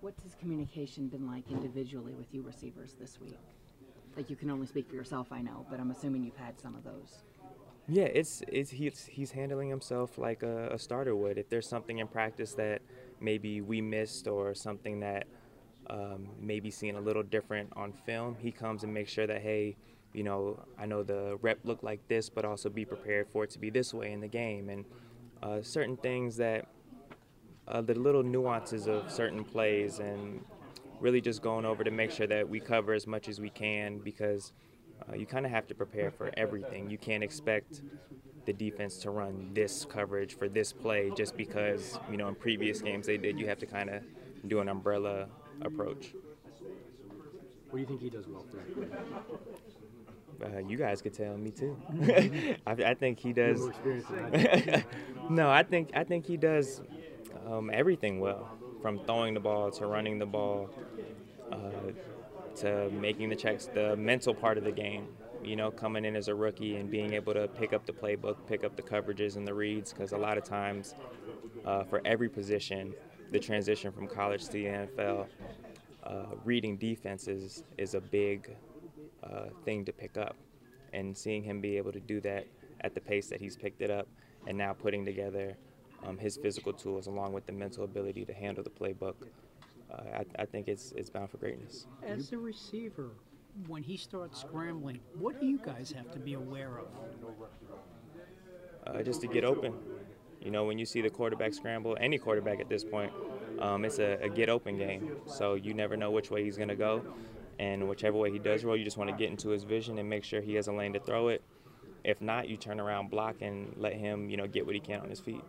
What's his communication been like individually with you receivers this week? Like you can only speak for yourself, I know, but I'm assuming you've had some of those. Yeah, it's it's he's he's handling himself like a, a starter would. If there's something in practice that maybe we missed or something that um, maybe seen a little different on film, he comes and makes sure that hey, you know, I know the rep looked like this, but also be prepared for it to be this way in the game, and uh, certain things that uh, the little nuances of certain plays, and really just going over to make sure that we cover as much as we can because uh, you kind of have to prepare for everything. You can't expect the defense to run this coverage for this play just because you know in previous games they did. You have to kind of do an umbrella approach. What do you think he does well? Uh, you guys could tell me too. I, I, think he does. No, I think I think he does um, everything well, from throwing the ball to running the ball uh, to making the checks, the mental part of the game. You know, coming in as a rookie and being able to pick up the playbook, pick up the coverages and the reads, because a lot of times, uh, for every position, the transition from college to the NFL, uh, reading defenses is a big uh, thing to pick up. And seeing him be able to do that at the pace that he's picked it up, and now putting together um, his physical tools along with the mental ability to handle the playbook, uh, I, I, think it's it's bound for greatness. As a receiver, when he starts scrambling, what do you guys have to be aware of? Uh, just to get open. You know, when you see the quarterback scramble, any quarterback at this point, um, it's a, a, get open game. So you never know which way he's going to go. And whichever way he does roll, you just want to get into his vision and make sure he has a lane to throw it. If not, you turn around, block, and let him, you know, get what he can on his feet.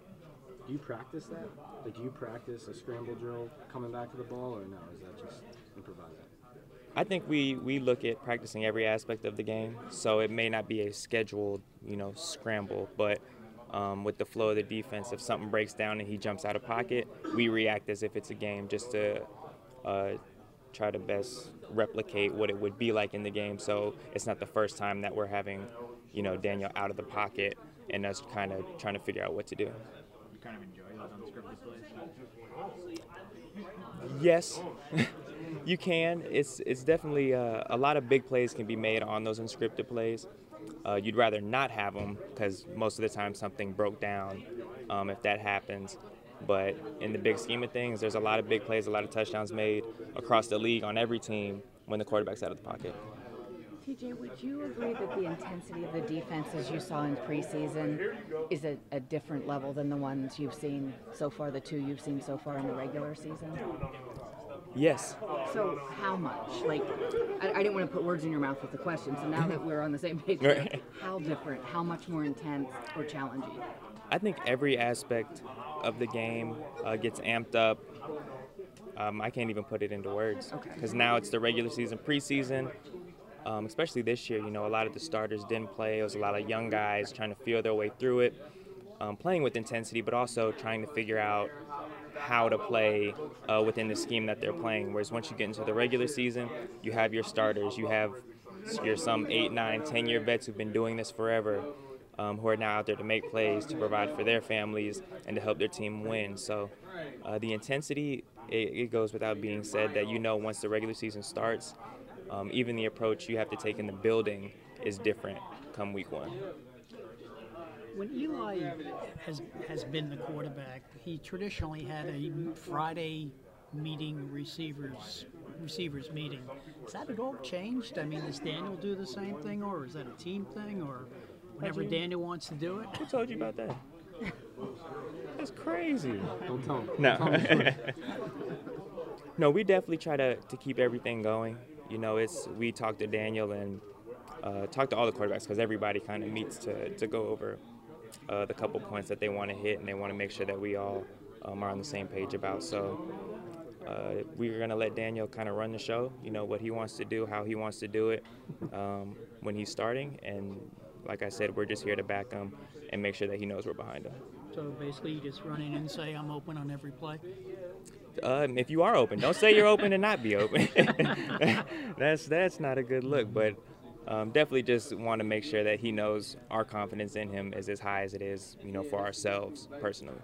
Do you practice that? Like, do you practice a scramble drill coming back to the ball, or no? Is that just improvised? I think we, we look at practicing every aspect of the game, so it may not be a scheduled, you know, scramble, but um, with the flow of the defense, if something breaks down and he jumps out of pocket, we react as if it's a game just to uh, try to best replicate what it would be like in the game. So it's not the first time that we're having, you know, Daniel out of the pocket and us kind of trying to figure out what to do. You kind of enjoy those unscripted plays. Yes. you can. It's it's definitely uh, a lot of big plays can be made on those unscripted plays. Uh, you'd rather not have them because most of the time something broke down um, if that happens. But in the big scheme of things, there's a lot of big plays, a lot of touchdowns made across the league on every team when the quarterback's out of the pocket. TJ, would you agree that the intensity of the defenses you saw in preseason is a, a different level than the ones you've seen so far, the two you've seen so far in the regular season? Yes. So how much? Like, I, I, didn't want to put words in your mouth with the question. So now that we're on the same page, right. how different? How much more intense or challenging? I think every aspect of the game uh, gets amped up. Um, I can't even put it into words because okay. now it's the regular season, preseason. Um, especially this year, you know, a lot of the starters didn't play. It was a lot of young guys trying to feel their way through it, um, playing with intensity, but also trying to figure out how to play uh, within the scheme that they're playing. Whereas once you get into the regular season, you have your starters, you have your some eight, nine, ten year vets who've been doing this forever. Um, who are now out there to make plays, to provide for their families, and to help their team win. So, uh, the intensity, it, it, goes without being said that you know once the regular season starts, um, even the approach you have to take in the building is different come week one. When Eli has has been the quarterback, he traditionally had a Friday meeting receivers receivers meeting. Has that at all changed? I mean, does Daniel do the same thing, or is that a team thing, or whenever Daniel wants to do it? Who told you about that? That's crazy. Don't tell him. No. no, we definitely try to, to keep everything going. You know, it's we talk to Daniel and uh, talk to all the quarterbacks because everybody kind of meets to, to go over uh, the couple points that they want to hit and they want to make sure that we all um, are on the same page about. So uh, we're going to let Daniel kind of run the show, you know, what he wants to do, how he wants to do it um, when he's starting. And like I said, we're just here to back him and make sure that he knows we're behind him. So basically, you just run in and say, I'm open on every play? Um, if you are open, don't say you're open and not be open. that's that's not a good look. But um, definitely just want to make sure that he knows our confidence in him is as high as it is, you know, for ourselves personally.